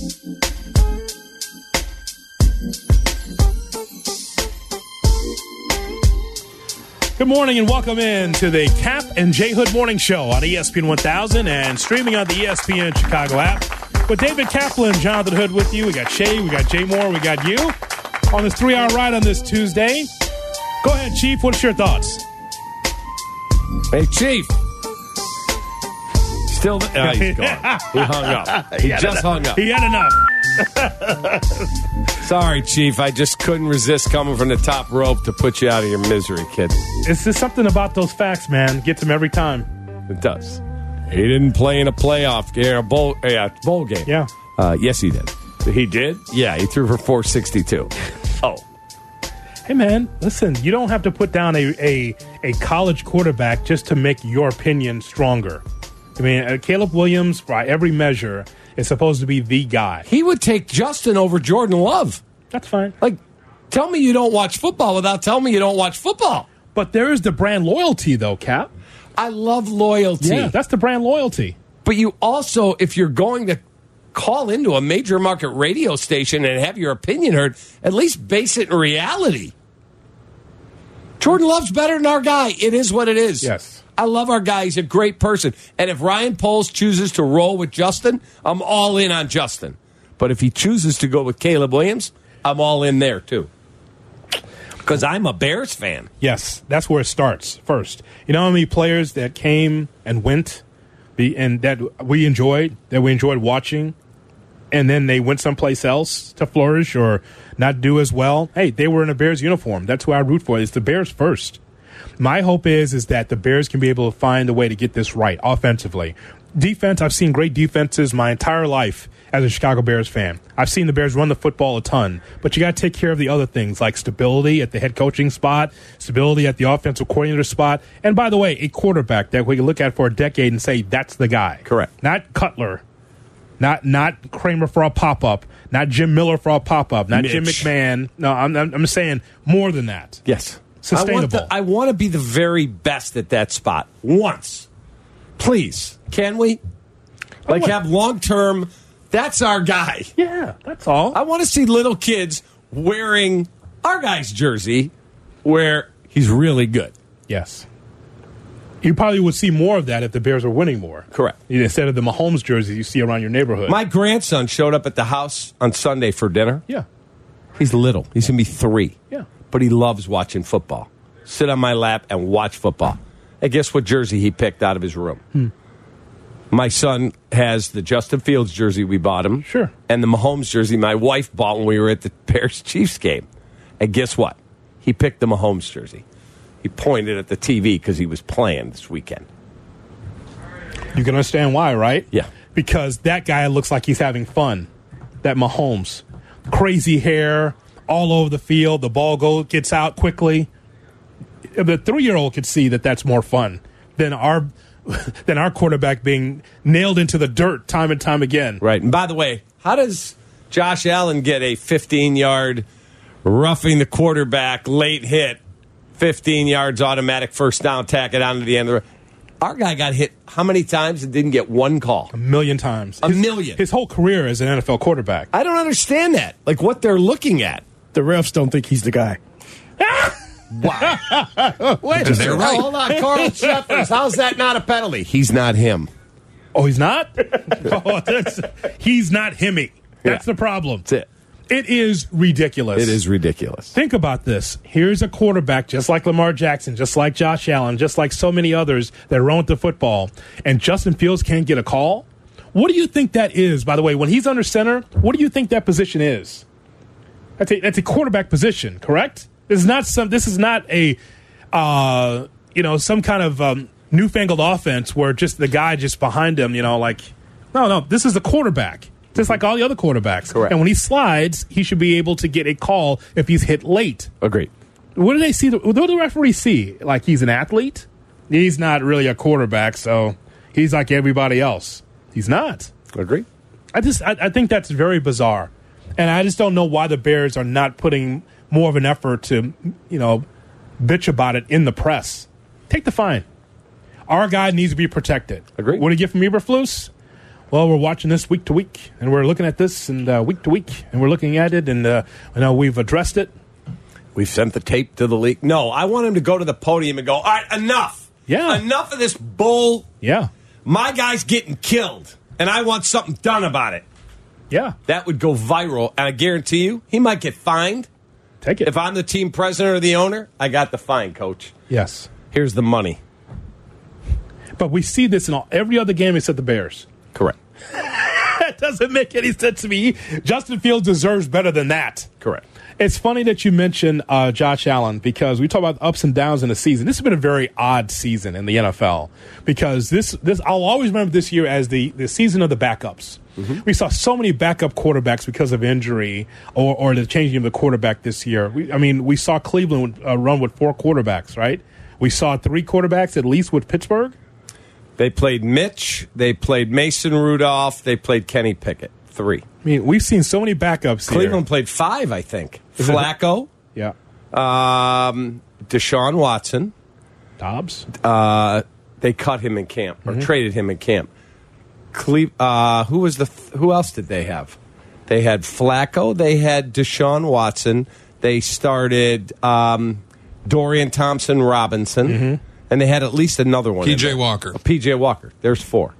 Good morning and welcome in to the Cap and J Hood Morning Show on ESPN 1000 and streaming on the ESPN Chicago app. With David Kaplan, Jonathan Hood with you. We got Shay, we got Jay Moore, we got you on this three hour ride on this Tuesday. Go ahead, Chief. What's your thoughts? Hey, Chief. Still, oh, he's gone. he hung up. He, just hung up. He had enough. Sorry, Chief. I just couldn't resist coming from the top rope to put you out of your misery, kid. It's just something about those facts, man. Gets him every time. It does. He didn't play in a playoff game, a bowl, yeah, bowl game. Yeah. Uh, yes, he did. He did? Yeah, he threw for 462. Oh. Hey, man, listen, you don't have to put down a, a, a college quarterback just to make your opinion stronger. I mean, uh, Caleb Williams, by every measure, is supposed to be the guy. He would take Justin over Jordan Love. That's fine. Like, tell me you don't watch football without telling me you don't watch football. But there is the brand loyalty, though, Cap. I love loyalty. Yeah, that's the brand loyalty. But you also, if you're going to call into a major market radio station and have your opinion heard, at least base it in reality. Jordan Love's better than our guy. It is what it is. Yes. I love our guy. He's a great person. And if Ryan Poles chooses to roll with Justin, I'm all in on Justin. But if he chooses to go with Caleb Williams, I'm all in there too. Because I'm a Bears fan. Yes, that's where it starts first. You know how many players that came and went, and that we enjoyed, that we enjoyed watching, and then they went someplace else to flourish or not do as well. Hey, they were in a Bears uniform. That's who I root for. It's the Bears first. My hope is is that the Bears can be able to find a way to get this right offensively. Defense, I've seen great defenses my entire life as a Chicago Bears fan. I've seen the Bears run the football a ton, but you got to take care of the other things like stability at the head coaching spot, stability at the offensive coordinator spot, and by the way, a quarterback that we can look at for a decade and say that's the guy. Correct. Not Cutler, not not Kramer for a pop up, not Jim Miller for a pop up, not Jim McMahon. No, I'm, I'm I'm saying more than that. Yes. Sustainable. I want, the- I want to be the very best at that spot once. Please. Can we? Like have long term. That's our guy. Yeah, that's all. I want to see little kids wearing our guy's jersey where he's really good. Yes. You probably would see more of that if the Bears were winning more. Correct. Instead of the Mahomes jerseys you see around your neighborhood. My grandson showed up at the house on Sunday for dinner. yeah. He's little. He's going to be three. Yeah. But he loves watching football. Sit on my lap and watch football. And guess what jersey he picked out of his room? Hmm. My son has the Justin Fields jersey we bought him. Sure. And the Mahomes jersey my wife bought when we were at the Bears Chiefs game. And guess what? He picked the Mahomes jersey. He pointed at the TV because he was playing this weekend. You can understand why, right? Yeah. Because that guy looks like he's having fun. That Mahomes. Crazy hair, all over the field. The ball go, gets out quickly. The three year old could see that that's more fun than our. Than our quarterback being nailed into the dirt time and time again. Right. And by the way, how does Josh Allen get a 15 yard roughing the quarterback late hit, 15 yards automatic first down, tack it on to the end of the road? Our guy got hit how many times and didn't get one call? A million times. A His- million. His whole career as an NFL quarterback. I don't understand that. Like what they're looking at. The refs don't think he's the guy. Wow. Wait a minute. right. Hold on, Carl Cheffers. How's that not a penalty? He's not him. Oh, he's not? oh, that's, he's not himmy. That's Yeah. the problem. That's it. It is ridiculous. It is ridiculous. Think about this. Here's a quarterback just like Lamar Jackson, just like Josh Allen, just like so many others that run with the football, and Justin Fields can't get a call. What do you think that is, by the way? When he's under center, what do you think that position is? That's a, that's a quarterback position, correct? This is not some. This is not a, uh, you know, some kind of um, newfangled offense where just the guy just behind him, you know, like, no, no. This is a quarterback, just like all the other quarterbacks. Correct. And when he slides, he should be able to get a call if he's hit late. Agreed. What do they see? The, what do the referees see? Like he's an athlete? He's not really a quarterback, so he's like everybody else. He's not. Agree. I just I, I think that's very bizarre, and I just don't know why the Bears are not putting more of an effort to you know bitch about it in the press. Take the fine. Our guy needs to be protected. Agreed. What do you get from Eberflus? Well, we're watching this week to week, and we're looking at this and uh, week to week, and we're looking at it, and uh, you know we've addressed it. We've sent the tape to the league. No, I want him to go to the podium and go, all right, enough. Yeah. Enough of this bull. Yeah, My guy's getting killed, and I want something done about it. Yeah, That would go viral, and I guarantee you, he might get fined. take it. If I'm the team president or the owner, I got the fine, coach. yes, Here's the money. but we see this in all, every other game except the Bears. Correct. that doesn't make any sense to me. Justin Fields deserves better than that. Correct. It's funny that you mention uh, Josh Allen because we talk about ups and downs in the season. This has been a very odd season in the NFL because this this I'll always remember this year as the, the season of the backups. We saw so many backup quarterbacks because of injury or, or the changing of the quarterback this year. We, I mean, we saw Cleveland uh, run with four quarterbacks, right? We saw three quarterbacks at least with Pittsburgh. They played Mitch. They played Mason Rudolph. They played Kenny Pickett. Three. I mean, we've seen so many backups. here. Cleveland played five, I think. Is Flacco, yeah, um, Deshaun Watson. Dobbs. Uh, they cut him in camp or traded him in camp. Cle- uh, who was the? Th- who else did they have? They had Flacco. They had Deshaun Watson. They started um, Dorian Thompson Robinson, and they had at least another one. PJ there. Walker. PJ Walker. There's four.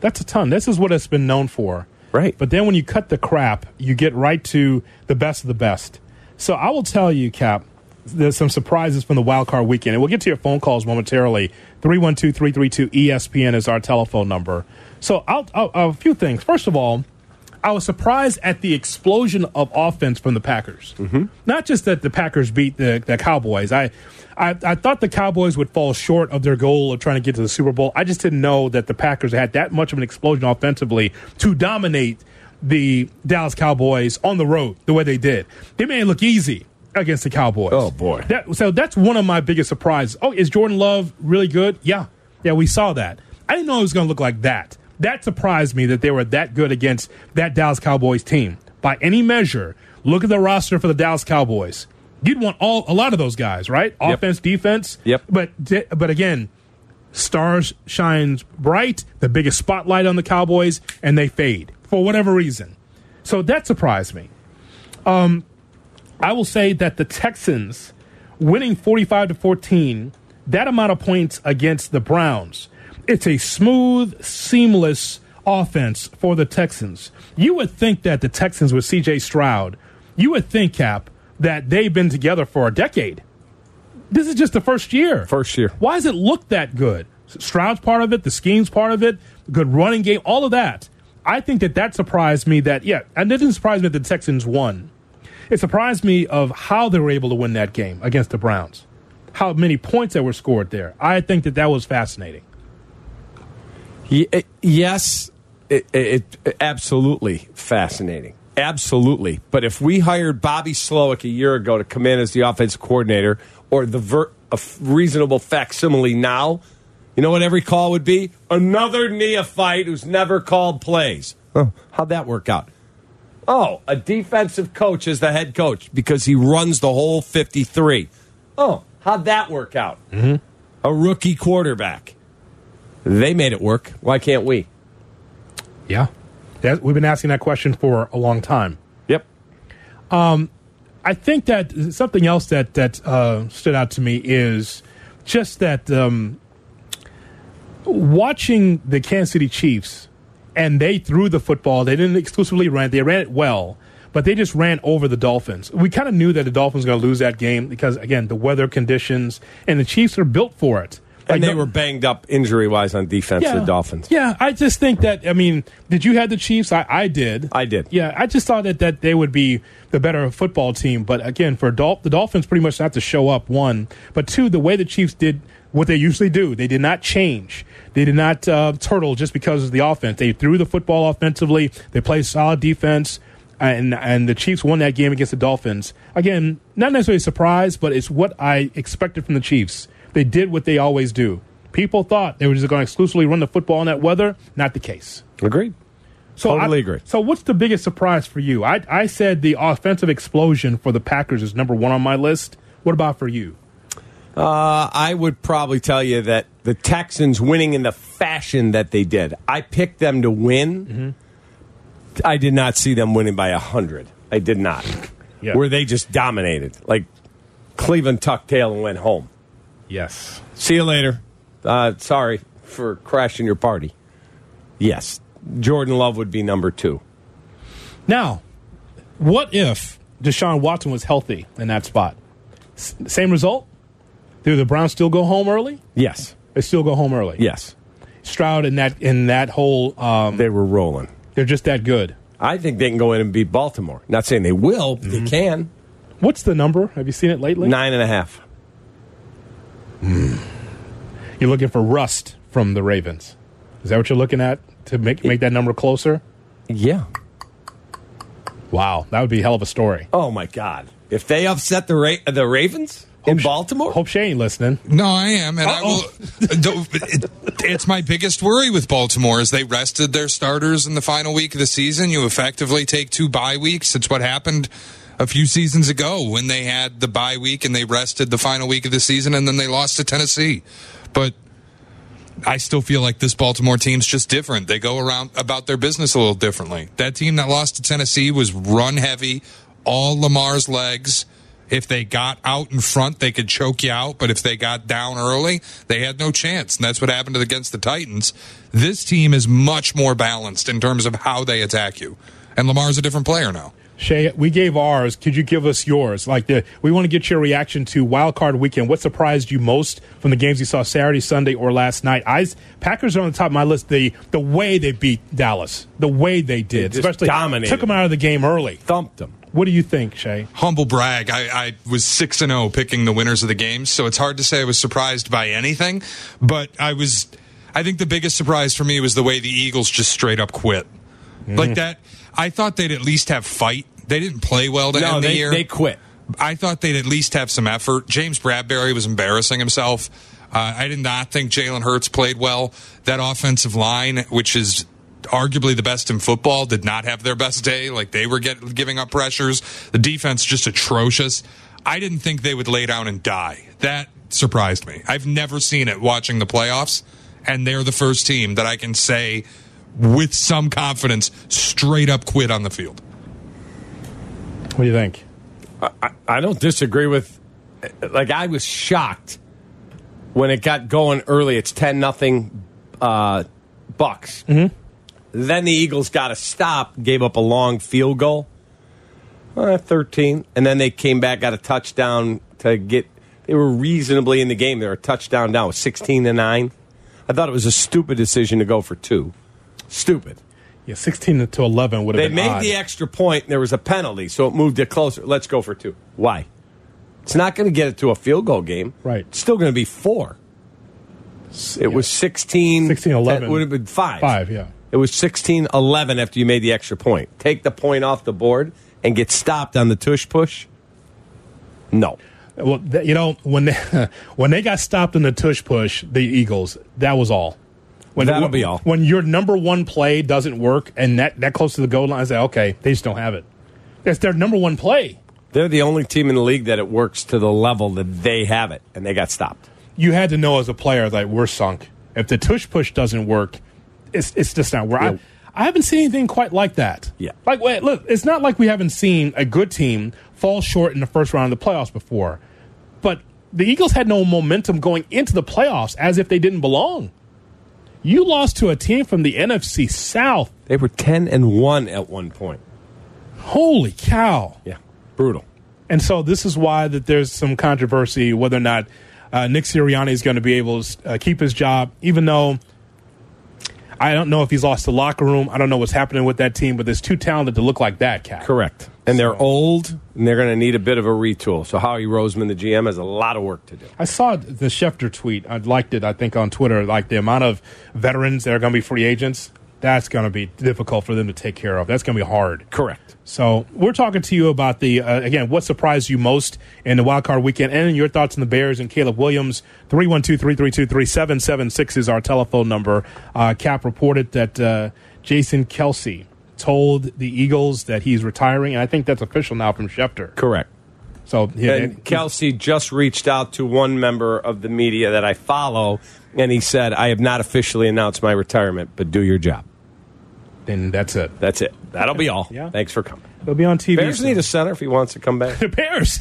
That's a ton. This is what it's been known for. Right. But then when you cut the crap, you get right to the best of the best. So I will tell you, Cap, there's some surprises from the wild card weekend. And we'll get to your phone calls momentarily. 312 332 ESPN is our telephone number. So I'll, I'll, a few things. First of all, I was surprised at the explosion of offense from the Packers. Mm-hmm. Not just that the Packers beat the, the Cowboys. I, I I thought the Cowboys would fall short of their goal of trying to get to the Super Bowl. I just didn't know that the Packers had that much of an explosion offensively to dominate the Dallas Cowboys on the road the way they did. They made it look easy against the Cowboys. Oh, boy. That, so that's one of my biggest surprises. Oh, is Jordan Love really good? Yeah. Yeah, we saw that. I didn't know it was going to look like that. That surprised me that they were that good against that Dallas Cowboys team. By any measure, look at the roster for the Dallas Cowboys. You'd want all a lot of those guys, right? Yep. Offense, defense. Yep. But but again, stars shines bright, the biggest spotlight on the Cowboys, and they fade for whatever reason. So that surprised me. Um, I will say that the Texans winning 45 to 14, that amount of points against the Browns, it's a smooth, seamless offense for the Texans. You would think that the Texans with CJ Stroud, you would think, Cap, that they've been together for a decade. This is just the first year. First year. Why does it look that good? Stroud's part of it, the scheme's part of it, good running game, all of that. I think that that surprised me that, yeah, and it didn't surprise me that the Texans won. It surprised me of how they were able to win that game against the Browns, how many points that were scored there. I think that that was fascinating. Eh, yes, it, it, it- absolutely fascinating. Absolutely. But if we hired Bobby Slowik a year ago to come in as the offensive coordinator, or the ver- a reasonable facsimile now, you know what every call would be? Another neophyte who's never called plays. Oh, how'd that work out? Oh, a defensive coach is the head coach because he runs the whole 53. Oh, how'd that work out? Mm-hmm. A rookie quarterback. They made it work. Why can't we? Yeah. That, we've been asking that question for a long time. Yep. Um, I think that something else that that uh, stood out to me is just that um, watching the Kansas City Chiefs, and they threw the football. They didn't exclusively run; they ran it well, but they just ran over the Dolphins. We kind of knew that the Dolphins were going to lose that game because, again, the weather conditions, and the Chiefs are built for it. And they were banged up injury wise on defense, the Dolphins. Yeah, I just think that. I mean, did you have the Chiefs? I, I did. I did. Yeah, I just thought that, that they would be the better football team. But again, for Dol- the Dolphins, pretty much have to show up. One, but two, the way the Chiefs did what they usually do, they did not change. They did not uh, turtle just because of the offense. They threw the football offensively. They played solid defense. And and the Chiefs won that game against the Dolphins. Again, not necessarily a surprise, but it's what I expected from the Chiefs. They did what they always do. People thought they were just going to exclusively run the football in that weather. Not the case. Agreed. So Totally I- agree. So what's the biggest surprise for you? I, I said the offensive explosion for the Packers is number one on my list. What about for you? Uh, I would probably tell you that the Texans winning in the fashion that they did. I picked them to win. Mm-hmm. I did not see them winning by 100. I did not. Yeah. Where they just dominated. Like Cleveland tucked tail and went home. Yes. See you later. Uh, sorry for crashing your party. Yes, Jordan Love would be number two. Now, what if Deshaun Watson was healthy in that spot? S- same result? Do the Browns still go home early? Yes, They still go home early. yes, Stroud in that in that whole um, they were rolling. they're just that good. I think they can go in and beat Baltimore. Not saying they will, but they can. What's the number? Have you seen it lately? Nine and a half. Hmm. You're looking for rust from the Ravens. Is that what you're looking at to make make that number closer? Yeah. Wow, that would be a hell of a story. Oh my God! If they upset the Ra- the Ravens in Sh- Baltimore, Hope she ain't listening. No, I am, and I will. it- it's my biggest worry with Baltimore is they rested their starters in the final week of the season. You effectively take two bye weeks. It's what happened a few seasons ago when they had the bye week and they rested the final week of the season, and then they lost to Tennessee. But I still feel like this Baltimore team's just different. They go around about their business a little differently. That team that lost to Tennessee was run heavy, all Lamar's legs. If they got out in front, they could choke you out. But if they got down early, they had no chance. And that's what happened against the Titans. This team is much more balanced in terms of how they attack you. And Lamar's a different player now. Shay, we gave ours. Could you give us yours? Like the, we want to get your reaction to Wild Card Weekend. What surprised you most from the games you saw Saturday, Sunday, or last night? I, Packers are on the top of my list. The the way they beat Dallas, the way they did, just especially dominated. took them out of the game early. thumped them. What do you think, Shay? humble brag. I, I was six and zero picking the winners of the games, so it's hard to say I was surprised by anything. But I was. I think the biggest surprise for me was the way the Eagles just straight up quit. Like mm. that. I thought they'd at least have fight. They didn't play well to No, end the they, year. they quit. I thought they'd at least have some effort. James Bradberry was embarrassing himself. Uh, I did not think Jalen Hurts played well. That offensive line, which is arguably the best in football, did not have their best day. Like they were get, giving up pressures. The defense just atrocious. I didn't think they would lay down and die. That surprised me. I've never seen it watching the playoffs, and they're the first team that I can say with some confidence straight up quit on the field. What do you think? I don't disagree with. Like I was shocked when it got going early. It's ten nothing, uh, Bucks. Mm-hmm. Then the Eagles got a stop, gave up a long field goal, uh, thirteen, and then they came back, got a touchdown to get. They were reasonably in the game. They were a touchdown down, sixteen to nine. I thought it was a stupid decision to go for two. Stupid. Yeah, sixteen to eleven would have been. They made odd. the extra point, and there was a penalty, so it moved it closer. Let's go for two. Why? It's not going to get it to a field goal game. Right. It's still going to be four. It was 16. 16, 11. It would have been five. Five, yeah. It was 16 11 after you made the extra point. Take the point off the board and get stopped on the tush push. No. Well, you know when they when they got stopped in the tush push, the Eagles, that was all. When, That'll when- be all. When your number one play doesn't work and that that close to the goal line, I say, okay, they just don't have it. It's their number one play. They're the only team in the league that it works to the level that they have it, and they got stopped. You had to know as a player that we're sunk. If the tush push doesn't work, it's it's just not where Yeah. I I haven't seen anything quite like that. Yeah. Like wait, look, it's not like we haven't seen a good team fall short in the first round of the playoffs before. But the Eagles had no momentum going into the playoffs as if they didn't belong. You lost to a team from the NFC South. They were 10 and 1 at one point. Holy cow. Yeah. Brutal. And so this is why that there's some controversy whether or not uh, Nick Sirianni is going to be able to uh, keep his job, even though I don't know if he's lost the locker room. I don't know what's happening with that team, but there's too talented to look like that, Cat. Correct. And they're old, and they're going to need a bit of a retool. So Howie Roseman, the GM, has a lot of work to do. I saw the Schefter tweet. I liked it, I think, on Twitter. Like the amount of veterans that are going to be free agents, that's going to be difficult for them to take care of. That's going to be hard. Correct. So we're talking to you about the uh, again what surprised you most in the wild card weekend, and your thoughts on the Bears and Caleb Williams. 312-332-3776 is our telephone number. Uh, Cap reported that uh, Jason Kelce told the Eagles that he's retiring, and I think that's official now from Schefter. Correct. So yeah, And Kelce just reached out to one member of the media that I follow and he said, "I have not officially announced my retirement, but do your job." Then that's it. That's it. That'll be all. Yeah. Thanks for coming. He'll be on TV. Bears soon. need a center if he wants to come back. the Bears.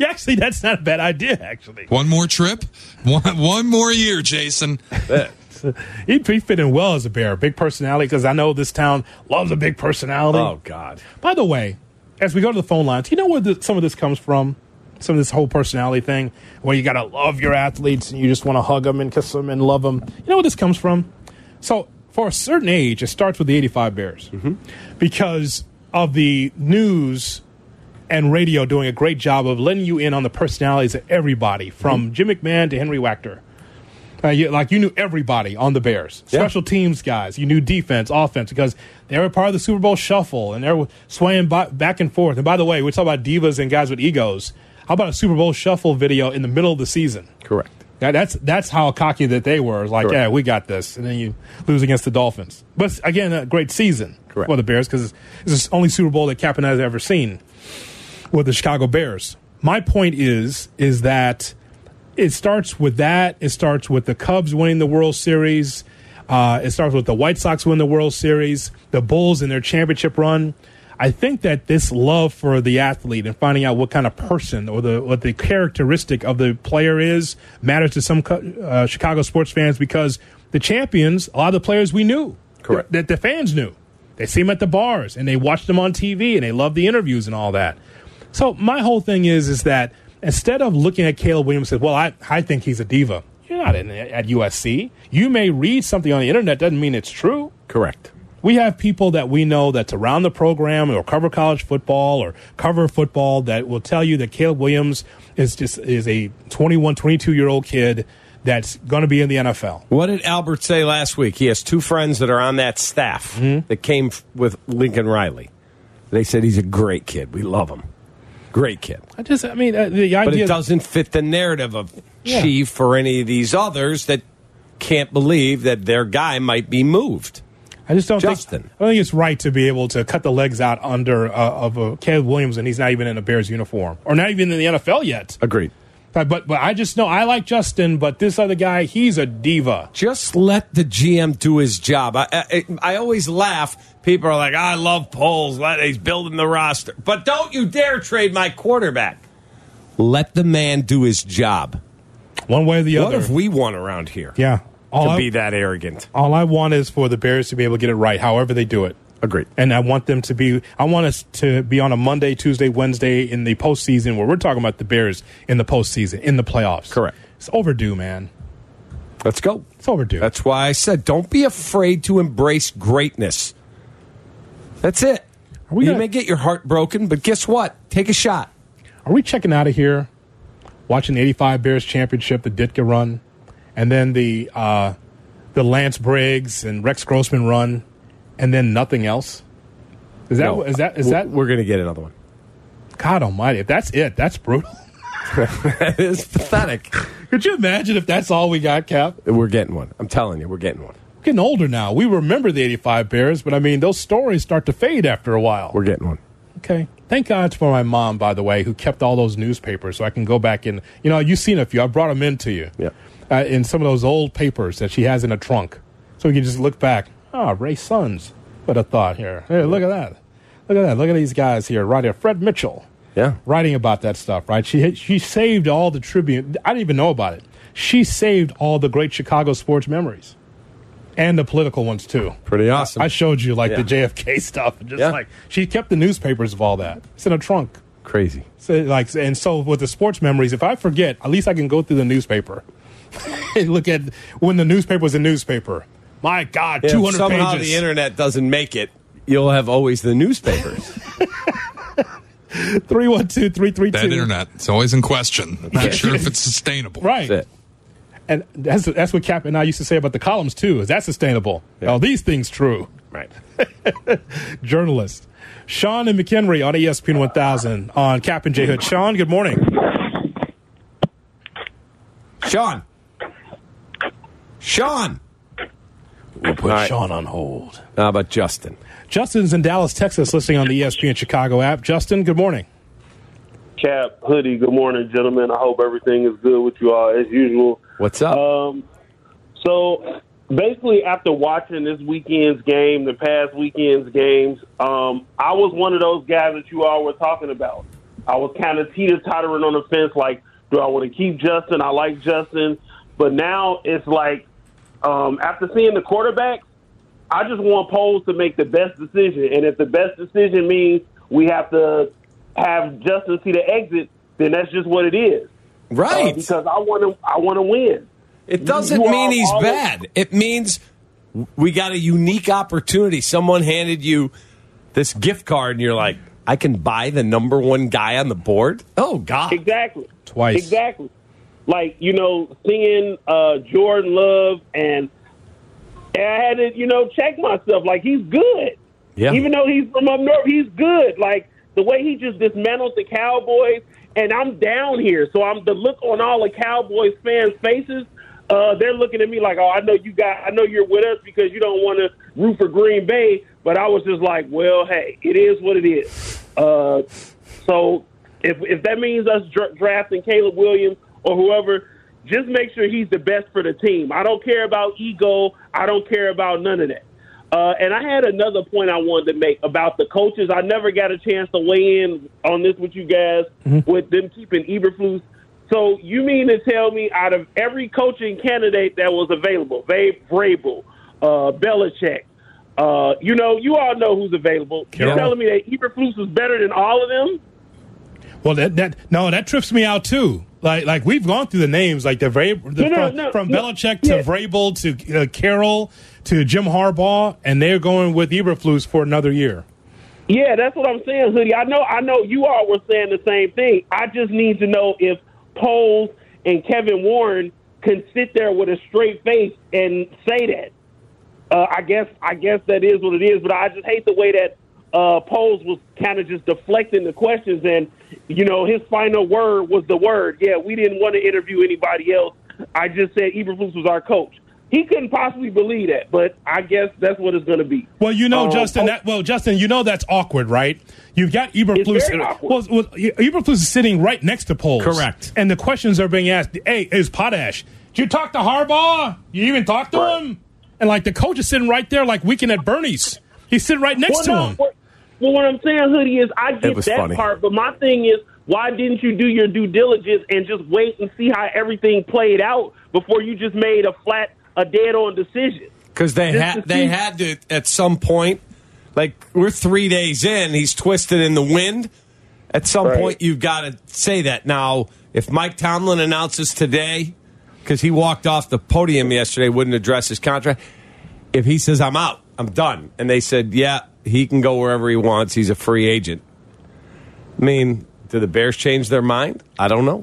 actually, that's not a bad idea. Actually, One more trip, one one more year, Jason. he'd be fitting well as a Bear. Big personality because I know this town loves a big personality. oh God. By the way, as we go to the phone lines, you know where the, some of this comes from? Some of this whole personality thing, where you got to love your athletes and you just want to hug them and kiss them and love them. You know where this comes from? So, for a certain age, it starts with the 85 Bears because of the news and radio doing a great job of letting you in on the personalities of everybody from Jim McMahon to Henry Waechter. Uh, you, like you knew everybody on the Bears, Yeah. special teams guys. You knew defense, offense, because they were part of the Super Bowl shuffle and they were swaying by, back and forth. And by the way, we talk about divas and guys with egos. How about a Super Bowl shuffle video in the middle of the season? Correct. That, that's that's how cocky that they were. Like, Correct. yeah, we got this, and then you lose against the Dolphins. But again, a great season Correct. for the Bears because it's the only Super Bowl that Kaepernick has ever seen with the Chicago Bears. My point is is that it starts with that. It starts with the Cubs winning the World Series. Uh, it starts with the White Sox winning the World Series, the Bulls in their championship run. I think that this love for the athlete and finding out what kind of person or the what the characteristic of the player is matters to some uh, Chicago sports fans because the champions, a lot of the players we knew, Correct. that the fans knew. They see them at the bars and they watch them on TV and they love the interviews and all that. So my whole thing is is that instead of looking at Caleb Williams and say, "Well, I I think he's a diva," you're not in, at USC. You may read something on the internet doesn't mean it's true. Correct. We have people that we know that's around the program or cover college football or cover football that will tell you that Caleb Williams is just is a 21, 22 year old kid that's going to be in the NFL. What did Albert say last week? He has two friends that are on that staff Mm-hmm. that came with Lincoln Riley. They said he's a great kid. We love him. Great kid. I just, I mean, uh, the But idea. it doesn't fit the narrative of Yeah. Chief or any of these others that can't believe that their guy might be moved. I just don't Justin. think. I don't think it's right to be able to cut the legs out under uh, of uh, Caleb Williams, and he's not even in a Bears uniform, or not even in the NFL yet. Agreed. But but, I just know I like Justin, but this other guy, he's a diva. Just let the GM do his job. I, I, I always laugh. People are like, I love Poles. He's building the roster. But don't you dare trade my quarterback. Let the man do his job. One way or the What other. if we won around here yeah. All to I, be that arrogant? all I want is for the Bears to be able to get it right, however they do it. Agreed. And I want them to be. I want us to be on a Monday, Tuesday, Wednesday in the postseason where we're talking about the Bears in the postseason in the playoffs. Correct. It's overdue, man. Let's go. It's overdue. That's why I said don't be afraid to embrace greatness. That's it. Are we you gonna- may get your heart broken, but guess what? Take a shot. Are we checking out of here? Watching the '85 Bears championship, the Ditka run, and then the uh, the Lance Briggs and Rex Grossman run, and then nothing else. Is that No, is that is that We're going to get another one. God Almighty? If that's it, that's brutal. That is pathetic. Could you imagine if that's all we got, Cap? We're getting one. I'm telling you, we're getting one. We're getting older now. We remember the '85 Bears, but I mean, those stories start to fade after a while. We're getting one. Okay. Thank God for my mom, by the way, who kept all those newspapers so I can go back and, you know, you've seen a few. I brought them in to you. Yeah. Uh, in some of those old papers that she has in a trunk. So we can just look back. Oh, Ray Sons. What a thought here. Hey, look at that. Look at that. Look at these guys here right here. Fred Mitchell Yeah. writing about that stuff, right? She, she saved all the Tribune. I didn't even know about it. She saved all the great Chicago sports memories and the political ones, too. Pretty awesome. I showed you like Yeah. the JFK stuff, just Yeah. like she kept the newspapers of all that. It's in a trunk. Crazy. So like, and so with the sports memories, if I forget, at least I can go through the newspaper look at when the newspaper was a newspaper. My God, If two hundred somehow pages. the internet doesn't make it, you'll have always the newspapers. Three one two three three two. That internet, it's always in question. Not sure if it's sustainable. right? That's it. And that's that's what Cap and I used to say about the columns too. Is that sustainable? Yeah. Oh, these things true. Right. Journalist Sean and McHenry on ESPN one thousand on Cap and J Hood. Sean, good morning. Sean. Sean. We'll put All right. Sean on hold. How about Justin? Justin's in Dallas, Texas, listening on the ESPN Chicago app. Justin, good morning. Cap, Hoodie, good morning, gentlemen. I hope everything is good with you all as usual. What's up? Um, So basically, after watching this weekend's game, the past weekend's games, um, I was one of those guys that you all were talking about. I was kind of teeter tottering on the fence, like, do I want to keep Justin? I like Justin, but now it's like um, after seeing the quarterbacks, I just want Poles to make the best decision, and if the best decision means we have to have Justin see the exit, then that's just what it is. Right. Uh, because I want to, I want to win. It doesn't You mean he's all- bad. It means we got a unique opportunity. Someone handed you this gift card, and you're like, I can buy the number one guy on the board. Oh God! Exactly. Twice. Exactly. Like you know, seeing uh, Jordan Love, and I had to you know check myself. Like he's good. Yeah. Even though he's from up north, he's good. Like the way he just dismantled the Cowboys, and I'm down here, so I'm the look on all the Cowboys fans' faces. Uh, they're looking at me like, "Oh, I know you got, I know you're with us because you don't want to root for Green Bay." But I was just like, "Well, hey, it is what it is." Uh, so if if that means us dra- drafting Caleb Williams or whoever, just make sure he's the best for the team. I don't care about ego. I don't care about none of that. Uh, and I had another point I wanted to make about the coaches. I never got a chance to weigh in on this with you guys with them keeping Eberflus. So you mean to tell me out of every coaching candidate that was available, Va- Vrabel, uh, Belichick, uh, you know, you all know who's available. You're telling me that Eberflus was better than all of them? Well, that, that no, that trips me out too. Like like we've gone through the names like the, Vra- the No, from, no, from no, Belichick to yeah. Vrabel to uh, Carroll to Jim Harbaugh, and they're going with Eberflus for another year. Yeah, that's what I'm saying, Hoodie. I know, I know you all were saying the same thing. I just need to know if Poles and Kevin Warren can sit there with a straight face and say that. Uh, I guess, I guess that is what it is. But I just hate the way that uh, Poles was kind of just deflecting the questions, and you know, his final word was the word. Yeah, we didn't want to interview anybody else. I just said Eberflus was our coach. He couldn't possibly believe that, but I guess that's what it's going to be. Well, you know, Um, Justin. That, well, Justin, you know that's awkward, right? You've got Eberflus. It's very awkward. Well, well, Eberflus is sitting right next to Poles. Correct. And the questions are being asked. Hey, is Potash? Did you talk to Harbaugh? You even talk to Right. him? And like the coach is sitting right there, like weekend at Bernie's. He's sitting right next well, to no, him. What, well, what I'm saying, Hoodie, is I get that funny. part, but my thing is, why didn't you do your due diligence and just wait and see how everything played out before you just made a flat, a dead on decision? Because they Just had they see- had to at some point. Like we're three days in, he's twisted in the wind. At some Right. point, you've got to say that. Now, if Mike Tomlin announces today, because he walked off the podium yesterday, wouldn't address his contract. If he says I'm out, I'm done, and they said, yeah, he can go wherever he wants. He's a free agent. I mean, do the Bears change their mind? I don't know.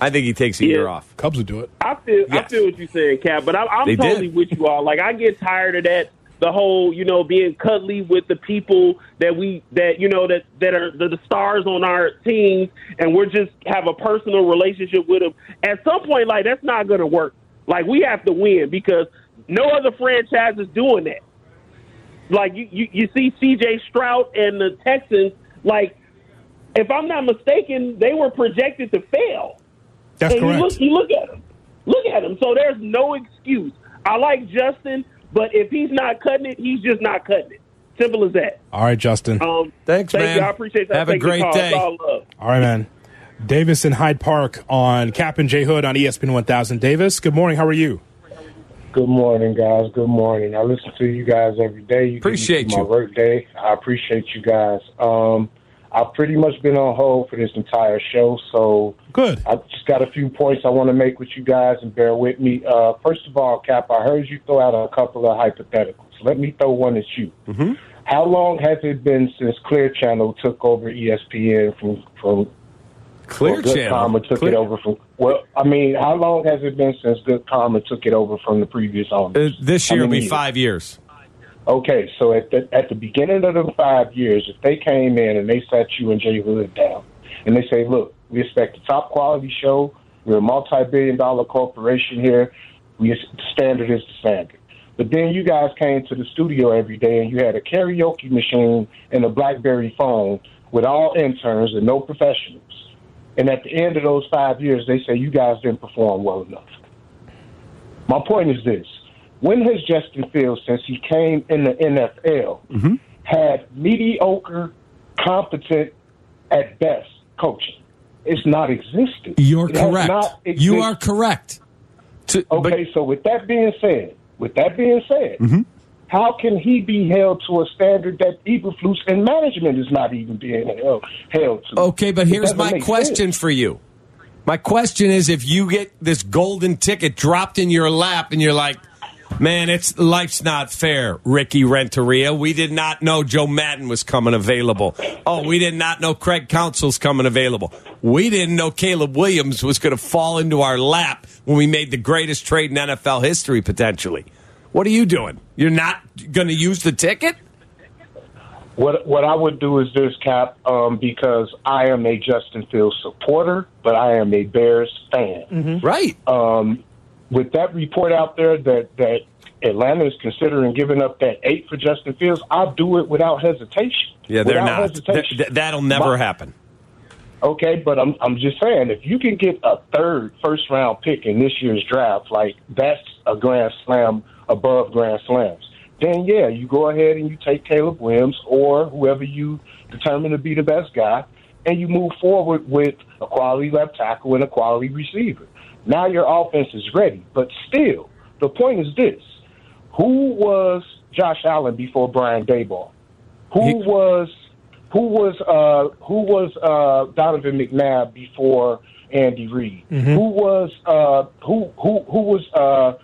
I think he takes a Yeah. year off. Cubs would do it. I feel, I feel what you're saying, Cap, but I, I'm They totally did. with you all. Like, I get tired of that. The whole, you know, being cuddly with the people that we that you know that that are the, the stars on our teams, and we're just have a personal relationship with them. At some point, like that's not going to work. Like we have to win because no other franchise is doing that. Like you, you, you see C.J. Stroud and the Texans. Like, if I'm not mistaken, they were projected to fail. That's And correct. You look, you look at him. Look at him. So there's no excuse. I like Justin, but if he's not cutting it, he's just not cutting it. Simple as that. All right, Justin. Um, Thanks, thank man. You. I appreciate that. Have a Thank you, great day. All love. All right, man. Davis in Hyde Park on Cap and J Hood on ESPN 1000. Davis, good morning. How are you? Good morning, guys. Good morning. I listen to you guys every day. You Appreciate you. My work day. I appreciate you guys. Um, I've pretty much been on hold for this entire show, so Good. I just got a few points I want to make with you guys, and bear with me. Uh, first of all, Cap, I heard you throw out a couple of hypotheticals. Let me throw one at you. Mm-hmm. How long has it been since Clear Channel took over ESPN from from Clear Good Channel. Karma took Clear- it over from. Well, I mean, how long has it been since Good Karma took it over from the previous Uh, owners? this year will be five years. Okay, so at the at the beginning of the five years, if they came in and they sat you and Jay Hood down, and they say, "Look, we expect a top quality show. We're a multi-billion dollar corporation here. We the standard is the standard." But then you guys came to the studio every day and you had a karaoke machine and a BlackBerry phone with all interns and no professionals. And at the end of those five years, they say you guys didn't perform well enough. My point is this: When has Justin Fields, since he came in the NFL, Mm-hmm. had mediocre, competent, at best coaching? It's not existed. You're It correct. not You are correct. To- but- Okay, so with that being said, with that being said, Mm-hmm. How can he be held to a standard that Eberflus and management is not even being held, held to? Okay, but here's my question sense. for you. My question is if you get this golden ticket dropped in your lap and you're like, man, it's life's not fair, Ricky Renteria. We did not know Joe Maddon was coming available. Oh, we did not know Craig Counsell's coming available. We didn't know Caleb Williams was going to fall into our lap when we made the greatest trade in NFL history potentially. What are you doing? You're not going to use the ticket? What what I would do is this, Cap, um, because I am a Justin Fields supporter, but I am a Bears fan. Right. Um, with that report out there that that Atlanta is considering giving up that eight for Justin Fields, I'll do it without hesitation. yeah, they're Without not. Th- that'll never My- happen. Okay, but I'm I'm just saying if you can get a third first round pick in this year's draft, like that's a grand slam above grand slams. Then yeah, you go ahead and you take Caleb Williams or whoever you determine to be the best guy, and you move forward with a quality left tackle and a quality receiver. Now your offense is ready, but still, the point is this: Who was Josh Allen before Brian Daboll? Who He- was who was uh, who was uh, Donovan McNabb before Andy Reid? Who was uh, who who who was uh,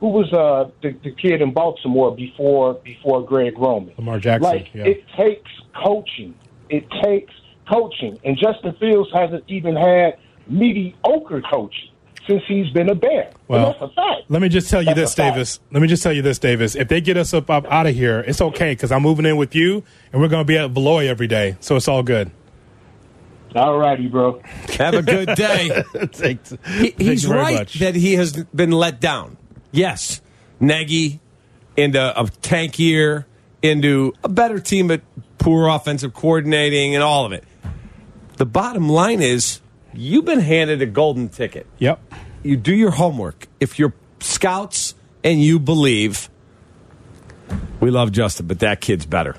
who was uh, the, the kid in Baltimore before before Greg Roman? Lamar Jackson, Like yeah. it takes coaching. It takes coaching, and Justin Fields hasn't even had mediocre coaching since he's been a Bear. Well, and that's a fact. Let me just tell you That's this, a fact. Davis. Let me just tell you this, Davis. If they get us up, up out of here, it's okay because I'm moving in with you, and we're going to be at Beloy every day, so it's all good. All righty, bro. Have a good day. Thanks. He, Thank he's you very right much. that he has been let down. Yes, Nagy into a tank year, into a better team, but poor offensive coordinating and all of it. The bottom line is you've been handed a golden ticket. Yep. You do your homework. If you're scouts and you believe we love Justin, but that kid's better,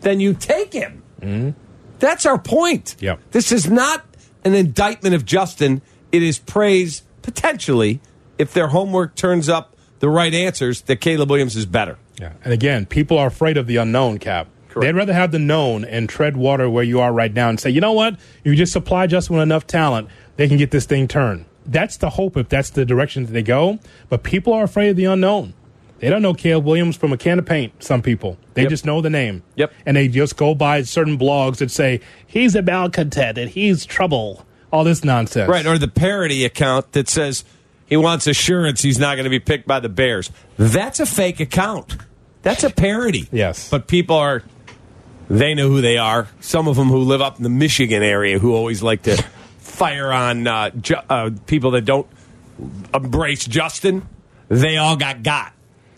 then you take him. Mm-hmm. That's our point. Yep. This is not an indictment of Justin. It is praise, potentially, if their homework turns up the right answers, that Caleb Williams is better. Yeah. And again, people are afraid of the unknown, Cap. They'd rather have the known and tread water where you are right now and say, you know what? You just supply Justin with enough talent, they can get this thing turned. That's the hope if that's the direction that they go. But people are afraid of the unknown. They don't know Caleb Williams from a can of paint, some people. They Yep. just know the name. Yep. And they just go by certain blogs that say, he's a malcontent and he's trouble. All this nonsense. Right, or the parody account that says he wants assurance he's not going to be picked by the Bears. That's a fake account. That's a parody. Yes. But people are, they know who they are. Some of them who live up in the Michigan area who always like to fire on uh, ju- uh, people that don't embrace Justin, they all got got.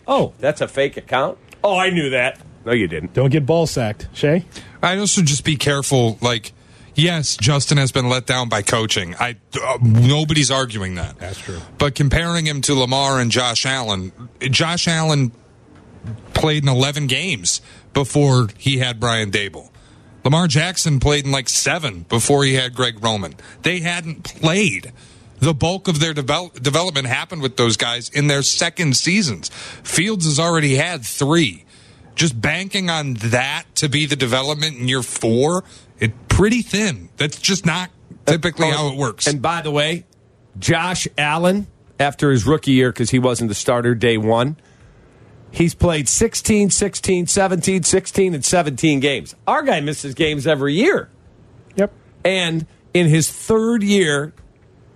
Oh, that's a fake account? Oh, I knew that. No, you didn't. Don't get ball sacked. Shay? I'd also just be careful. Like, yes, Justin has been let down by coaching. I uh, nobody's arguing that. That's true. But comparing him to Lamar and Josh Allen, Josh Allen played in 11 games before he had Brian Daboll. Lamar Jackson played in like seven before he had Greg Roman. They hadn't played. The bulk of their devel- development happened with those guys in their second seasons. Fields has already had three. Just banking on that to be the development in year four, it pretty thin. That's just not typically oh, how it works. And by the way, Josh Allen, after his rookie year, because he wasn't the starter day one, he's played 16, 16, 17, 16, and 17 games. Our guy misses games every year. Yep. And in his third year,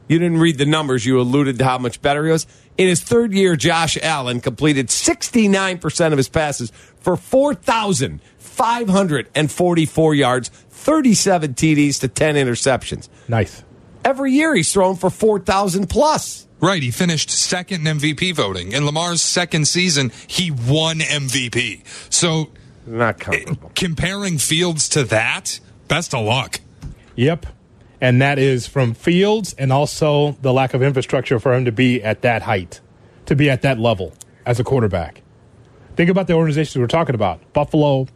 you didn't read the numbers, you alluded to how much better he was. In his third year, Josh Allen completed 69% of his passes for 4,544 yards, 37 TDs to 10 interceptions. Nice. Every year he's thrown for 4,000 plus. Right, he finished second in MVP voting. In Lamar's second season, he won MVP. So Not eh, comfortable. comparing Fields to that, best of luck. Yep. And that is from Fields and also the lack of infrastructure for him to be at that height. to be at that level as a quarterback. Think about the organizations we're talking about Buffalo,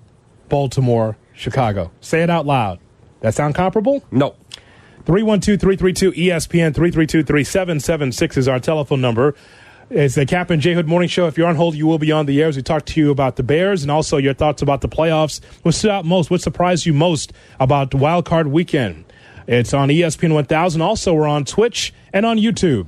Baltimore, Chicago. Say it out loud. That sound comparable? No. 312 332 ESPN 332 3776 is our telephone number. It's the Cap and J Hood Morning Show. If you're on hold, you will be on the air as we talk to you about the Bears and also your thoughts about the playoffs. What stood out most? What surprised you most about Wild Card Weekend? It's on ESPN 1000. Also, we're on Twitch and on YouTube.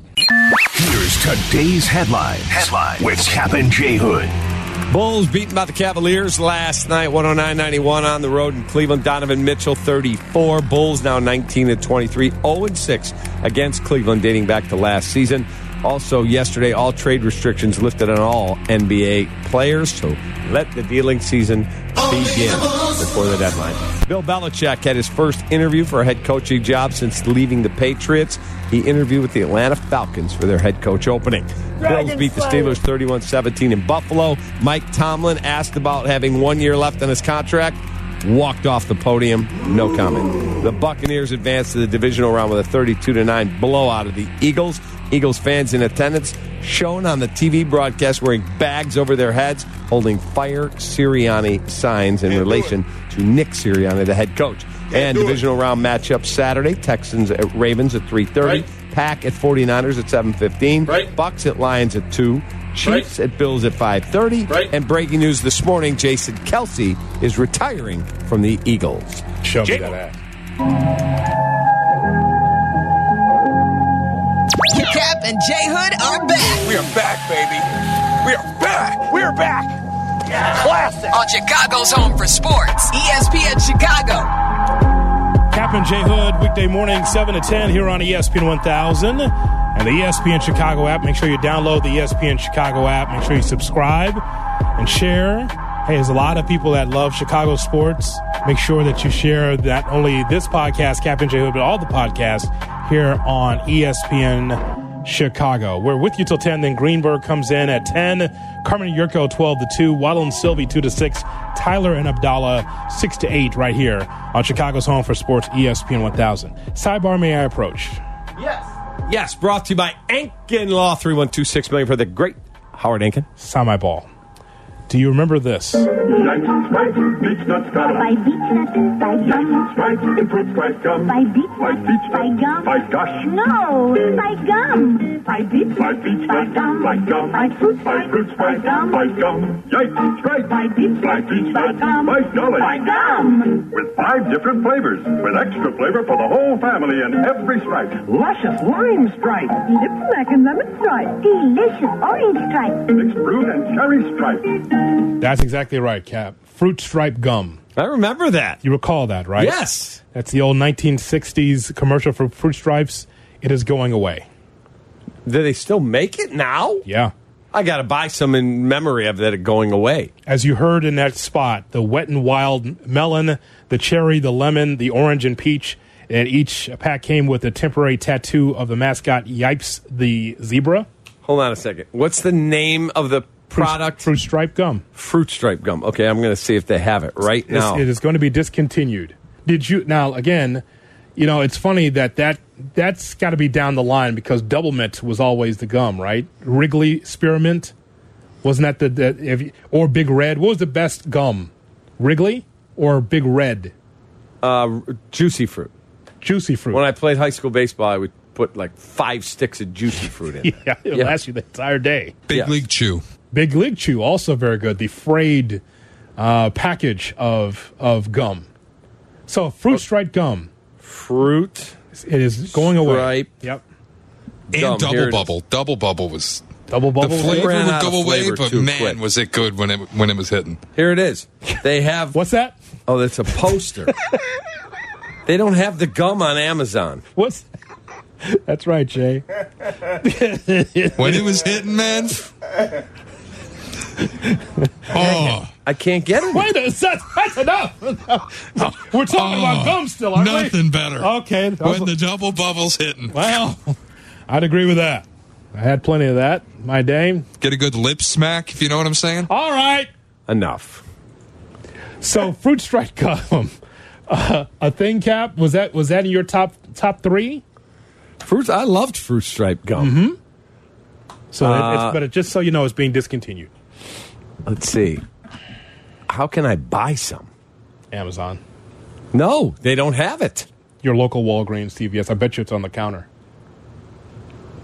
Here's today's headline. Headline with Cap and J Hood. Bulls beaten by the Cavaliers last night, 109-91 on the road in Cleveland. Donovan Mitchell, 34. Bulls now 19 and 23, 0 6 against Cleveland, dating back to last season. Also, yesterday, all trade restrictions lifted on all NBA players. So let the dealing season begin before the deadline. Bill Belichick had his first interview for a head coaching job since leaving the Patriots. He interviewed with the Atlanta Falcons for their head coach opening. Bills beat the Steelers 31 17 in Buffalo. Mike Tomlin asked about having one year left on his contract walked off the podium. No comment. The Buccaneers advanced to the divisional round with a 32 9 blowout of the Eagles. Eagles fans in attendance shown on the TV broadcast wearing bags over their heads, holding Fire Sirianni signs in relation to Nick Sirianni, the head coach. And divisional round matchup Saturday: Texans at Ravens at 3:30, Pack at 49ers at 7:15, Bucks at Lions at 2. Chiefs at Bills at 5:30, and breaking news this morning: Jason Kelce is retiring from the Eagles. Show me that ad. Kap and J Hood are back We are back, baby. We are back. We are back. Classic. on Chicago's home for sports. ESPN Chicago. Kap and J Hood, weekday morning, 7 to 10 here on ESPN 1000 and the ESPN Chicago app. Make sure you download the ESPN Chicago app. Make sure you subscribe and share. Hey, there's a lot of people that love Chicago sports. Make sure that you share not only this podcast, Kap and J Hood, but all the podcasts here on ESPN Chicago. We're with you till 10. Then Greenberg comes in at 10. Carmen Jurko 12 to 2. Waddle and Silvy 2 to 6. Tyler and Abdallah 6 to 8 right here on Chicago's home for sports ESPN 1000. Sidebar, may I approach? Yes. Yes, brought to you by Ankin Law 3126 million for the great Howard Ankin. Sign my ball. Do you remember this? Yankee Sprite, Beech Nuts Gum. By beech nuts, by Yankee gum, Sprite, improved Sprite Gum. by beech By nuts, beech by gum. by gosh. No, by gum. By beech By beech nuts, by gum. By fruit By Sprite, fruit Sprite, by gum. by gum. Yankee Sprite, By beech by nuts, beech by nuts, gum. by golly. By gum. With five different flavors, with extra flavor for the whole family in every Sprite. Luscious lime Sprite. Lip smack and lemon Sprite. Delicious orange Sprite. Mixed fruit and cherry Sprite. That's exactly right, Kap. Fruit stripe gum. I remember that. You recall that, right? Yes. That's the old 1960s commercial for fruit stripes. It is going away. Do they still make it now? Yeah. I got to buy some in memory of that going away. As you heard in that spot, the wet and wild melon, the cherry, the lemon, the orange, and peach. And each pack came with a temporary tattoo of the mascot Yipes the zebra. Hold on a second. What's the name of the product? Fruit stripe gum. Fruit stripe gum. Okay, I'm going to see if they have it right It's- now. It is going to be discontinued. Did you now again? You know, it's funny that that that's got to be down the line because Double Mint was always the gum, right? Wrigley Spearmint wasn't that the, the if you- or Big Red? What was the best gum? Wrigley or Big Red? Uh, juicy fruit. Juicy fruit. When I played high school baseball, I would put like five sticks of juicy fruit in. yeah, it'll Yeah. last you the entire day. Big Yes. League Chew. Big League Chew also very good. The frayed uh, package of of gum. So fruit stripe gum. Fruit. It is going away. Stripe. Yep. And Gum, Double it is. Bubble. Double Bubble was Double the bubble. flavor ran would out go away, but man, quick. was it good when it when it was hitting. Here it is. They have. What's that? Oh, that's a poster. they don't have the gum on Amazon. What's That's right, Jay. When it was hitting, man. Oh, I can't get it. Wait, a- that's, that's enough. We're talking about Oh, gum still, aren't nothing we? better. Okay. when the double bubble's hitting. well, I'd agree with that. I had plenty of that my day. Get a good lip smack, if you know what I'm saying. All right. Enough. So fruit stripe gum, uh, a thing Kap was that was that in your top top three? Fruits. I loved fruit stripe gum. So, it, Uh, it's, but it, just so you know, it's being discontinued. Let's see. How can I buy some? Amazon, No, they don't have it. your local Walgreens, CVS. I bet you it's on the counter.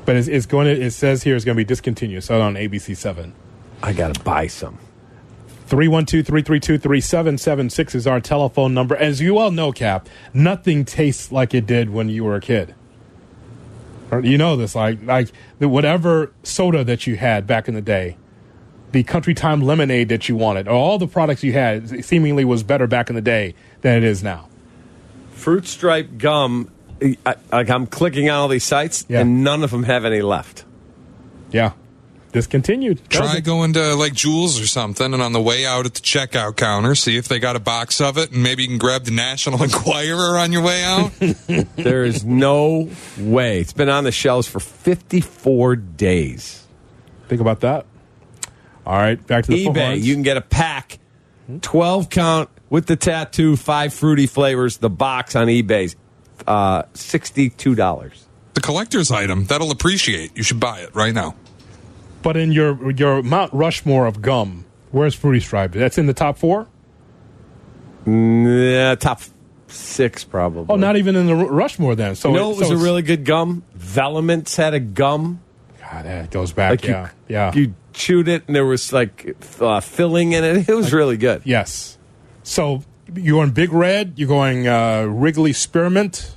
But it's, it's going to. It says here it's going to be discontinued. So on ABC Seven. I got to buy some. 312-332-3776 is our telephone number. As you all know, Kap, nothing tastes like it did when you were a kid. You know this, like like whatever soda that you had back in the day, the Country Time lemonade that you wanted, or all the products you had seemingly was better back in the day than it is now. Fruit stripe gum. I, like I'm clicking on all these sites, Yeah. and none of them have any left. Yeah, discontinued. Try going to like Jewel's or something, and on the way out at the checkout counter, see if they got a box of it, and maybe you can grab the National Enquirer on your way out. There is no way. It's been on the shelves for 54 days. Think about that. All right, back to the phone eBay, lines. you can get a pack, 12 count with the tattoo, five fruity flavors. The box on eBay's uh, $62. the collector's item that'll appreciate. You should buy it right now. But in your your Mount Rushmore of gum, where's Fruity Stripe? That's in the top four. Yeah, top six probably. Oh, not even in the Rushmore then. So you know it- it was so a really good gum? Velements had a gum. God, that goes back. Like yeah, you, yeah, You chewed it and there was like uh, filling in it. It was really good. yes. So you're going Big Red. You're going uh, Wrigley Spearmint.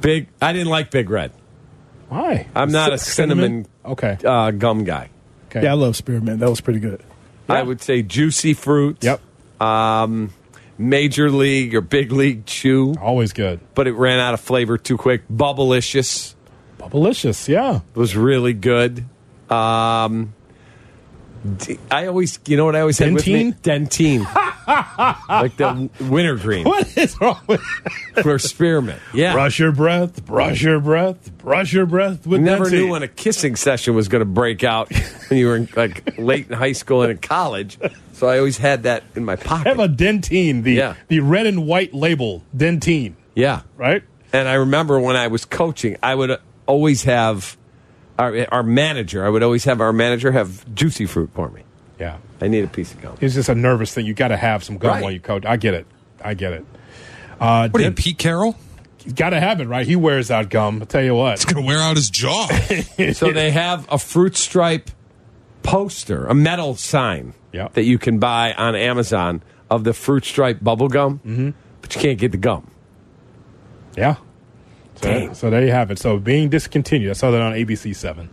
Big. I didn't like Big Red. Why? I'm not a Cinnamon? cinnamon, Okay. uh, gum guy. Okay. Yeah, I love spearmint. That was pretty good. I would say juicy fruit. Yep. Um, major league or big league chew, Always good. but it ran out of flavor too quick. Bubblicious Bubblicious. Yeah. It was really good. Um, I always, you know what I always had with me? Dentyne. like the wintergreen What is wrong with? for spearmint. Yeah. Brush your breath. Brush your breath. Brush your breath with Never Dentyne. knew when a kissing session was going to break out when you were in, like late in high school and in college. So I always had that in my pocket. I have a Dentyne. The Yeah. the red and white label Dentyne. yeah. Right. And I remember when I was coaching, I would always have our, our manager, I would always have our manager have juicy fruit for me. Yeah. I need a piece of gum. It's just a nervous thing. You got to have some gum Right. while you coach. I get it. I get it. Uh, What are you, Pete Carroll? you got to have it, right? He wears out gum. I'll tell you what. It's gonna wear out his jaw. So they have a fruit stripe poster, a metal sign Yeah. that you can buy on Amazon of the fruit stripe bubble gum, mm-hmm. but you can't get the gum. Yeah. So, Dang. so there you have it. So being discontinued. I saw that on ABC 7.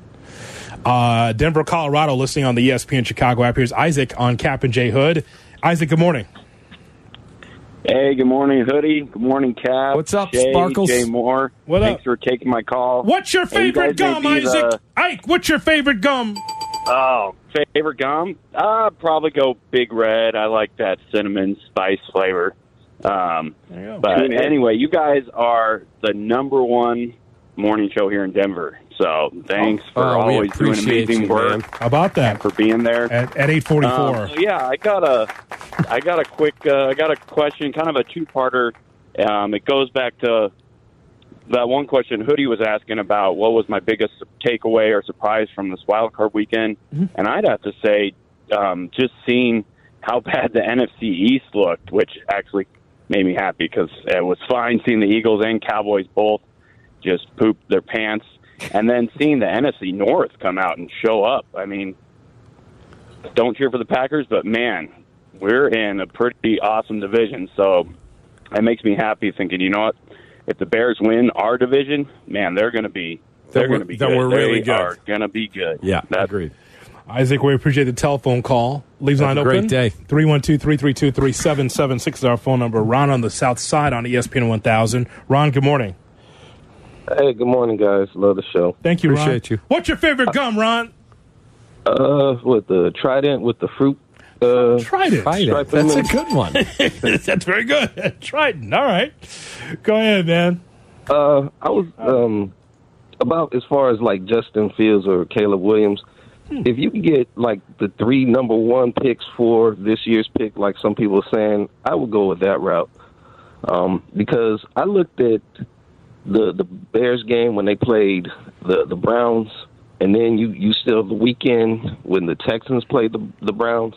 Uh, Denver, Colorado, listening on the ESPN Chicago app. Here's Isaac on Kap and J Hood. Isaac, good morning. Hey, good morning, Hoodie. Good morning, Kap. What's up, Jay, Sparkles? Jay Moore. What Thanks up? for taking my call. What's your Hey, you favorite gum, Isaac? the- Ike, what's your favorite gum? Oh, favorite gum? Uh, probably go Big Red. I like that cinnamon spice flavor. Um, you but Tune in. anyway, you guys are the number one morning show here in Denver. So thanks for Oh, always doing appreciate amazing you, work. man. How about that? For being there At, at 844. Um, so yeah, I got a, I got a quick, uh, I got a question, kind of a two-parter. Um, it goes back to that one question Hoodie was asking about what was my biggest takeaway or surprise from this wild card weekend, and I'd have to say, um, just seeing how bad the NFC East looked, which actually made me happy because it was fine seeing the Eagles and Cowboys both just poop their pants, and then seeing the NFC North come out and show up. I mean, don't cheer for the Packers, but man, we're in a pretty awesome division. So it makes me happy thinking, you know what? If the Bears win our division, man, they're going to be they're going to be then good. we're they really good. are going to be good. Yeah, That's agreed. Isaac, we appreciate the telephone call. Leaves Have line a open. great day. 312-332-3776 is our phone number. Ron on the south side on ESPN 1000. Ron, good morning. Hey, good morning, guys. Love the show. Thank you, Ron. Appreciate you. What's your favorite gum, Ron? Uh, with the Trident with the fruit. Uh, Trident. Trident. That's a good one. That's very good. Trident. All right. Go ahead, man. Uh, I was um about as far as like Justin Fields or Caleb Williams. If you can get like the three number one picks for this year's pick, like some people are saying, I would go with that route. Um, because I looked at the the Bears game when they played the the Browns, and then you you still have the weekend when the Texans played the the Browns.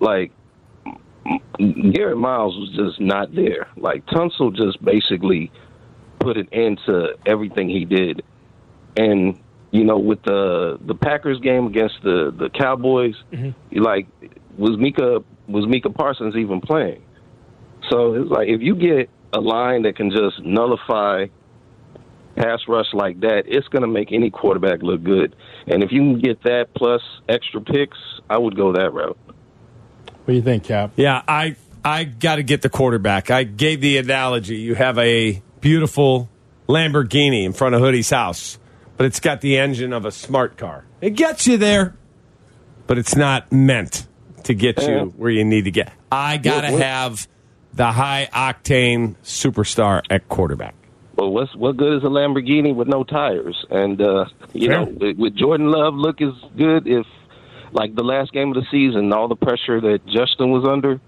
Like Garrett Miles was just not there. Like Tunsil just basically put an end to everything he did, and you know with the the Packers game against the the Cowboys, you like was Micah was Micah Parsons even playing? So it's like if you get a line that can just nullify pass rush like that, it's going to make any quarterback look good. And if you can get that plus extra picks, I would go that route. What do you think, Kap? Yeah, I I got to get the quarterback. I gave the analogy. You have a beautiful Lamborghini in front of Hoodie's house, but it's got the engine of a smart car. It gets you there, but it's not meant to get you where you need to get. I got to What- what- have the high octane superstar at quarterback. Well, what's what good is a Lamborghini with no tires? And uh, you Fair. know, with, with Jordan Love, look as good if like the last game of the season, all the pressure that Justin was under.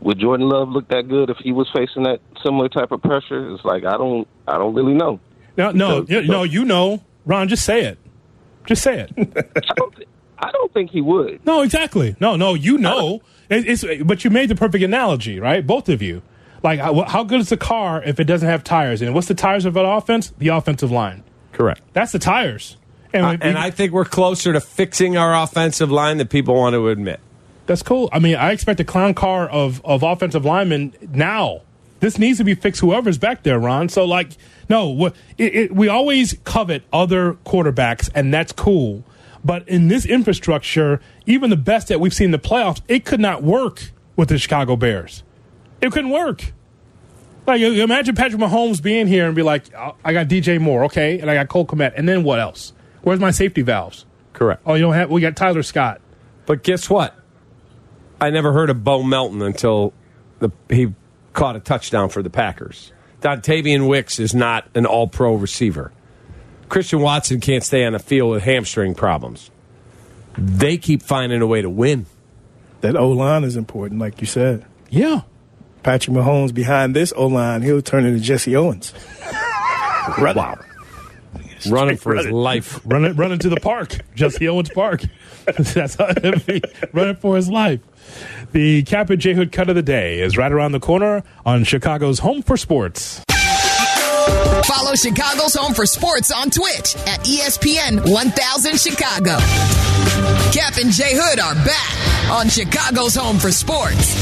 Would Jordan Love look that good if he was facing that similar type of pressure? It's like I don't, I don't really know. No, no, Because- you- no. You know, Ron. Just say it. Just say it. I don't, thi- I don't think he would. No, exactly. No, no. You know, It- it's but you made the perfect analogy, right? Both of you. Like, how, how good is the car if it doesn't have tires? And what's the tires of an offense? The offensive line. Correct. That's the tires. And, Uh, we- and I think we're closer to fixing our offensive line than people want to admit. That's cool. I mean, I expect a clown car of, of offensive linemen now. This needs to be fixed, whoever's back there, Ron. So, like, no, it, it, we always covet other quarterbacks, and that's cool. But in this infrastructure, even the best that we've seen in the playoffs, it could not work with the Chicago Bears. It couldn't work. Like, imagine Patrick Mahomes being here and be like, "Oh, I got DJ Moore, okay, and I got Cole Kmet, and then what else? Where's my safety valves? Correct. Oh, you don't have, we got Tyler Scott. But guess what? I never heard of Bo Melton until the, he caught a touchdown for the Packers. Dontayvion Wicks is not an all pro receiver. Christian Watson can't stay on the field with hamstring problems. They keep finding a way to win. That O line is important, like you said. Yeah. Patrick Mahomes behind this O line, he'll turn into Jesse Owens. Wow. Running for his life. running running to the park, Jesse Owens Park. That's how it'd be, running for his life. The Kap and J Hood cut of the day is right around the corner on Chicago's Home for Sports. Follow Chicago's Home for Sports on Twitch at ESPN 1000 Chicago. Kap and J Hood are back on Chicago's Home for Sports.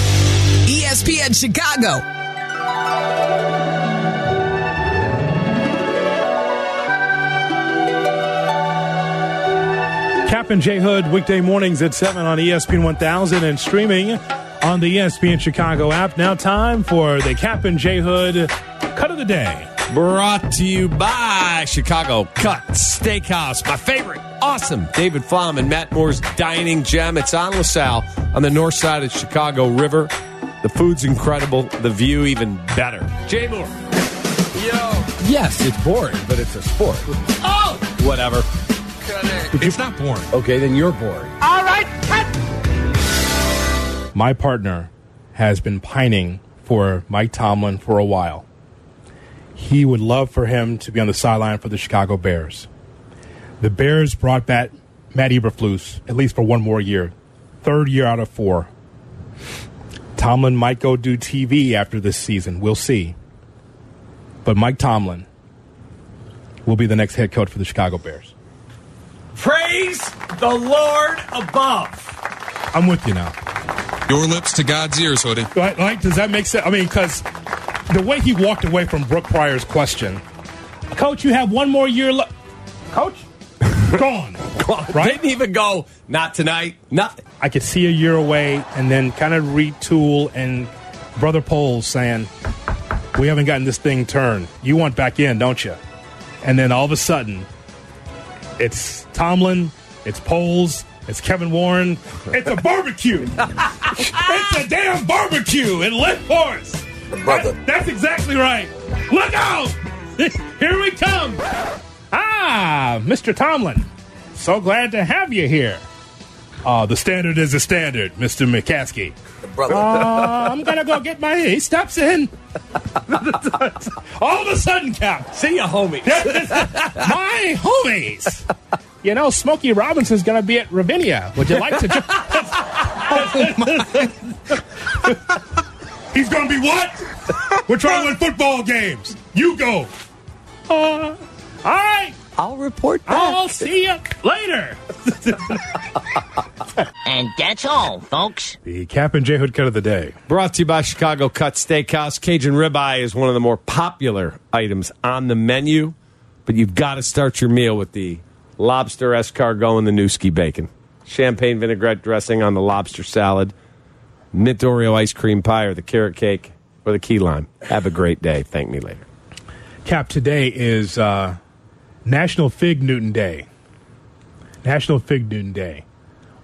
ESPN Chicago. Kap and J Hood weekday mornings at 7 on ESPN 1000 and streaming on the ESPN Chicago app. Now time for the Kap and J Hood cut of the day. Brought to you by Chicago Cut Steakhouse, my favorite. Awesome. David Flom and Matt Moore's Dining Gem. It's on LaSalle on the north side of Chicago River. The food's incredible. The view even better. Jay Moore. Yo. Yes, it's boring, but it's a sport. Oh! Whatever. It's not boring. Okay, then you're boring. All right, cut. My partner has been pining for Mike Tomlin for a while. He would love for him to be on the sideline for the Chicago Bears. The Bears brought back Matt Eberflus at least for one more year, third year out of four. Tomlin might go do TV after this season. We'll see. But Mike Tomlin will be the next head coach for the Chicago Bears. Praise the Lord above. I'm with you now. Your lips to God's ears, Hoodie. Right, right? Does that make sense? I mean, because the way he walked away from Brooke Pryor's question, Coach, you have one more year left. Coach, gone. Right? Didn't even go, not tonight, nothing. I could see a year away and then kind of retool and Brother Poles saying, We haven't gotten this thing turned. You want back in, don't you? And then all of a sudden, it's Tomlin, it's Poles, it's Kevin Warren, it's a barbecue. it's a damn barbecue in Lake Forest. Brother. That- that's exactly right. Look out! here we come. Ah, Mr. Tomlin. So glad to have you here. Uh, the standard is the standard, Mr. McCaskey. Brother. Uh, I'm gonna go get my. He steps in. All of a sudden, Kap. See ya, homies. my homies. you know, Smokey Robinson's going to be at Ravinia. Would you like to? jo- He's going to be what? We're trying to win football games. You go. Uh, all right. I'll report back. I'll see you later. And that's all, folks. The Kap and J Hood cut of the day. Brought to you by Chicago Cut Steakhouse. Cajun ribeye is one of the more popular items on the menu, but you've got to start your meal with the lobster escargot and the Nueske bacon. Champagne vinaigrette dressing on the lobster salad, mint Oreo ice cream pie, or the carrot cake, or the key lime. Have a great day. Thank me later. Cap, today is uh, National Fig Newton Day. National Fig Newton Day.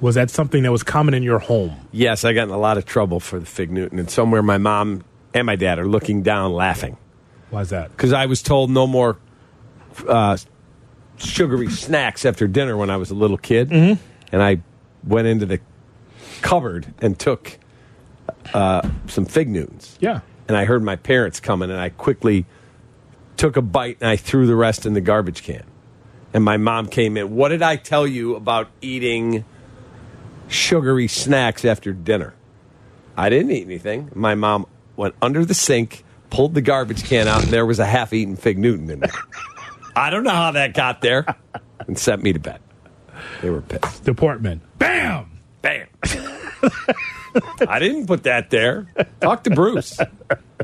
Was that something that was common in your home? Yes, I got in a lot of trouble for the Fig Newton, and somewhere my mom and my dad are looking down laughing. Why's that? Because I was told no more uh, sugary snacks after dinner when I was a little kid. Mm-hmm. And I went into the cupboard and took uh, some Fig Newtons. Yeah. And I heard my parents coming, and I quickly took a bite and I threw the rest in the garbage can. And my mom came in. What did I tell you about eating sugary snacks after dinner? I didn't eat anything. My mom went under the sink, pulled the garbage can out, and there was a half eaten Fig Newton in there. I don't know how that got there, and sent me to bed. They were pissed. Deportment. Bam! Bam. I didn't put that there. Talk to Bruce.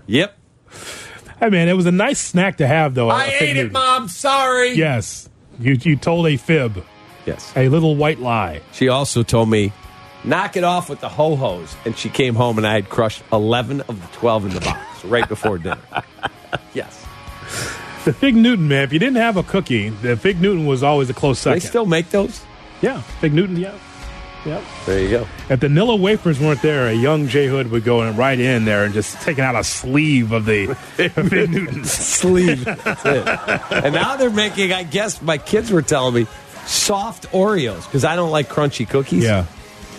Yep. Hey, man, it was a nice snack to have, though. I a Fig ate it, Mom. Sorry. Yes. You, you told a fib, Yes. a little white lie. She also told me, knock it off with the ho hos. And she came home and I had crushed 11 of the 12 in the box right before dinner. yes. The Fig Newton, man, if you didn't have a cookie, the Fig Newton was always a close second. They still make those? yeah, Fig Newton, yeah. Yep. There you go. If the Nilla wafers weren't there, a young J Hood would go in right in there and just taking out a sleeve of the Fig Newtons. Sleeve. That's it. And now they're making, I guess my kids were telling me, soft Oreos because I don't like crunchy cookies. Yeah.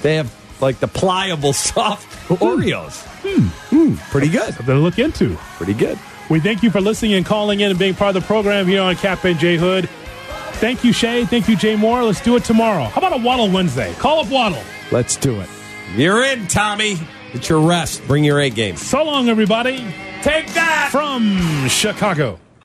They have like the pliable soft Oreos. Hmm. Pretty good. Something to look into. Pretty good. We thank you for listening and calling in and being part of the program here on Kap and J Hood. Thank you, Shay. Thank you, Jay Moore. Let's do it tomorrow. How about a Waddle Wednesday? Call up Waddle. Let's do it. You're in, Tommy. It's your rest. Bring your A game. So long, everybody. Take that. From Chicago.